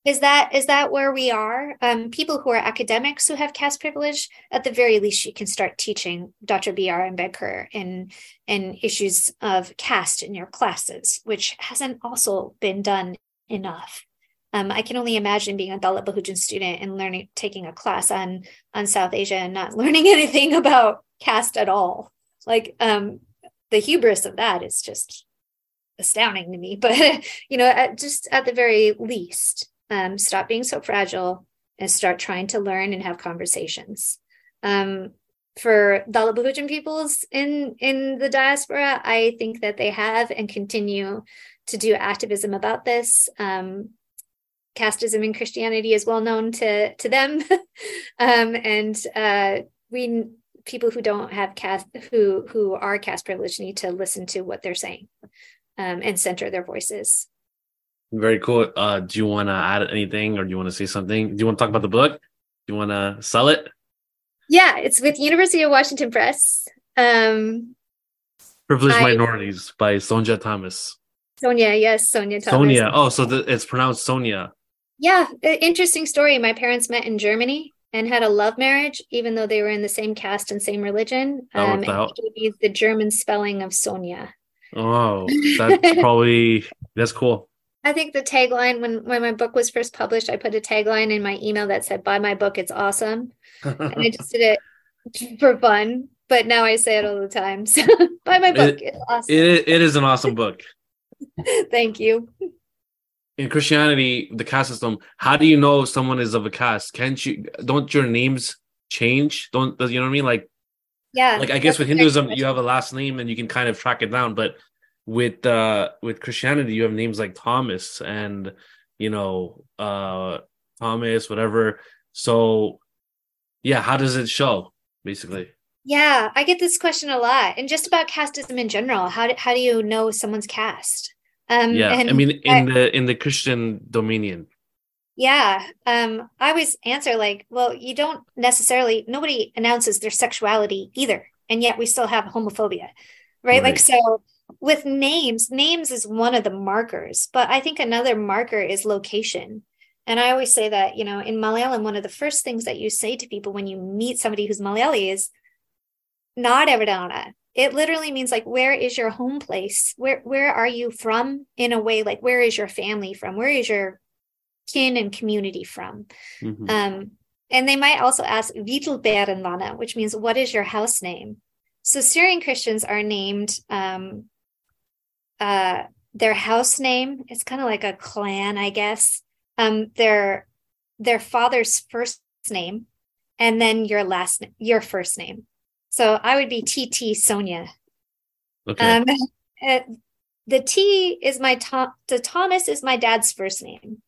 is that is that where we are um, people who are academics who have caste privilege at the very least you can start teaching dr b.r ambedkar in in issues of caste in your classes which hasn't also been done enough um, i can only imagine being a dalit bahujan student and learning taking a class on on south asia and not (laughs) learning anything about caste at all like um, the hubris of that is just astounding to me (laughs) but you know at, just at the very least um, stop being so fragile and start trying to learn and have conversations. Um, for Dalit Bahujan peoples in in the diaspora, I think that they have and continue to do activism about this. Um, casteism in Christianity is well known to to them, (laughs) um, and uh, we people who don't have caste who who are caste privileged need to listen to what they're saying um, and center their voices. Very cool. Uh, do you want to add anything or do you want to say something? Do you want to talk about the book? Do you want to sell it? Yeah, it's with University of Washington Press. Um, Privileged I, Minorities by Sonja Thomas. Sonia, yes, Sonia Thomas. Sonia. Oh, so the, it's pronounced Sonia. Yeah, interesting story. My parents met in Germany and had a love marriage, even though they were in the same caste and same religion. That um, out. the German spelling of Sonia. Oh, that's (laughs) probably that's cool. I think the tagline when when my book was first published, I put a tagline in my email that said, "Buy my book, it's awesome," and I just did it (laughs) for fun. But now I say it all the time. (laughs) So buy my book, it, it's awesome. It, it is an awesome book. Thank you. In Christianity, the caste system, how do you know someone is of a caste? Can't you? Don't your names change? Don't you know what I mean? Like, yeah. Like I guess with Hinduism, you have a last name and you can kind of track it down, but with uh with Christianity, you have names like Thomas and you know uh Thomas, whatever. So yeah, how does it show basically? Yeah, I get this question a lot, and just about casteism in general. How do, how do you know someone's caste? Um, yeah, I mean, in I, the in the Christian dominion. Yeah, um, I always answer like, well, you don't necessarily. Nobody announces their sexuality either, and yet we still have homophobia, right? right. Like, so with names, names is one of the markers, but I think another marker is location. And I always say that, you know, in Malayalam, one of the first things that you say to people when you meet somebody who's Malayali is not Evadana. It literally means like, where is your home place? Where where are you from? In a way, like where is your family from? Where is your kin and community from? Mm-hmm. Um, and they might also ask Vitul which means what is your house name? So Syrian Christians are named um, uh, their house name. It's kind of like a clan, I guess. Um, their their father's first name, and then your last your first name. So I would be TT Sonia. Okay. Um, (laughs) uh, the T is my Tom. The Thomas is my dad's first name,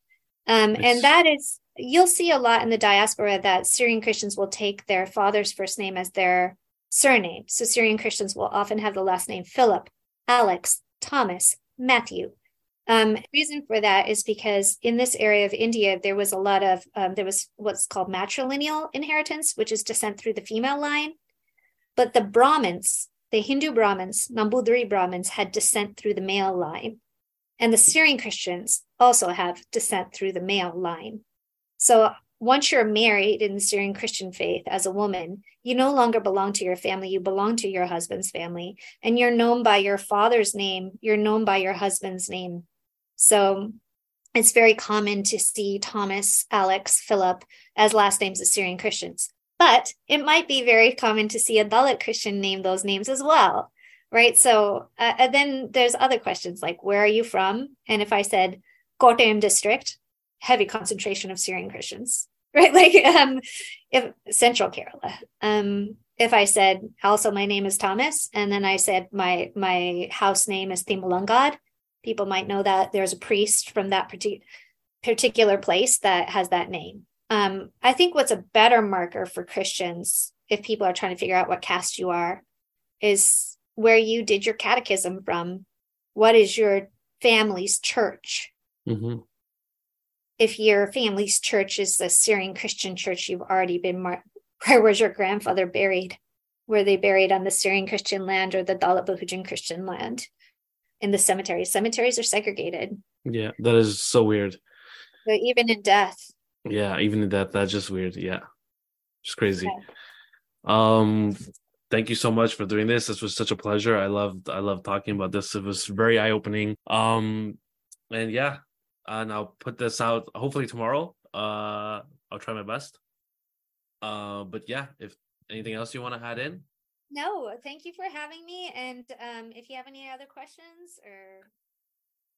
um, nice. and that is you'll see a lot in the diaspora that Syrian Christians will take their father's first name as their surname. So Syrian Christians will often have the last name Philip, Alex, Thomas, Matthew. Um, reason for that is because in this area of India, there was a lot of um, there was what's called matrilineal inheritance, which is descent through the female line. But the Brahmins, the Hindu Brahmins, Nambudiri Brahmins, had descent through the male line, and the Syrian Christians also have descent through the male line. So once you're married in the Syrian Christian faith as a woman, you no longer belong to your family, you belong to your husband's family, and you're known by your father's name, you're known by your husband's name. So it's very common to see Thomas, Alex, Philip as last names of Syrian Christians. But it might be very common to see a Dalit Christian name those names as well, right? So uh, then there's other questions like, where are you from? And if I said Kottayam district, heavy concentration of Syrian Christians, (laughs) right? Like um, if Central Kerala. Um, if I said also my name is Thomas, and then I said my my house name is Timulangad, people might know that there's a priest from that partic- particular place that has that name. Um, I think what's a better marker for Christians, if people are trying to figure out what caste you are, is where you did your catechism from. What is your family's church? Mm-hmm. If your family's church is the Syrian Christian church, you've already been mar- where was your grandfather buried? Were they buried on the Syrian Christian land or the Dalit Bahujan Christian land? in the cemeteries. Cemeteries are segregated. Yeah, that is so weird. But even in death. Yeah, even that that's just weird. Yeah. Just crazy. Um thank you so much for doing this. This was such a pleasure. I loved I love talking about this. It was very eye-opening. Um and yeah, and I'll put this out hopefully tomorrow. Uh I'll try my best. Uh but yeah, if anything else you want to add in? No, thank you for having me. And um, if you have any other questions or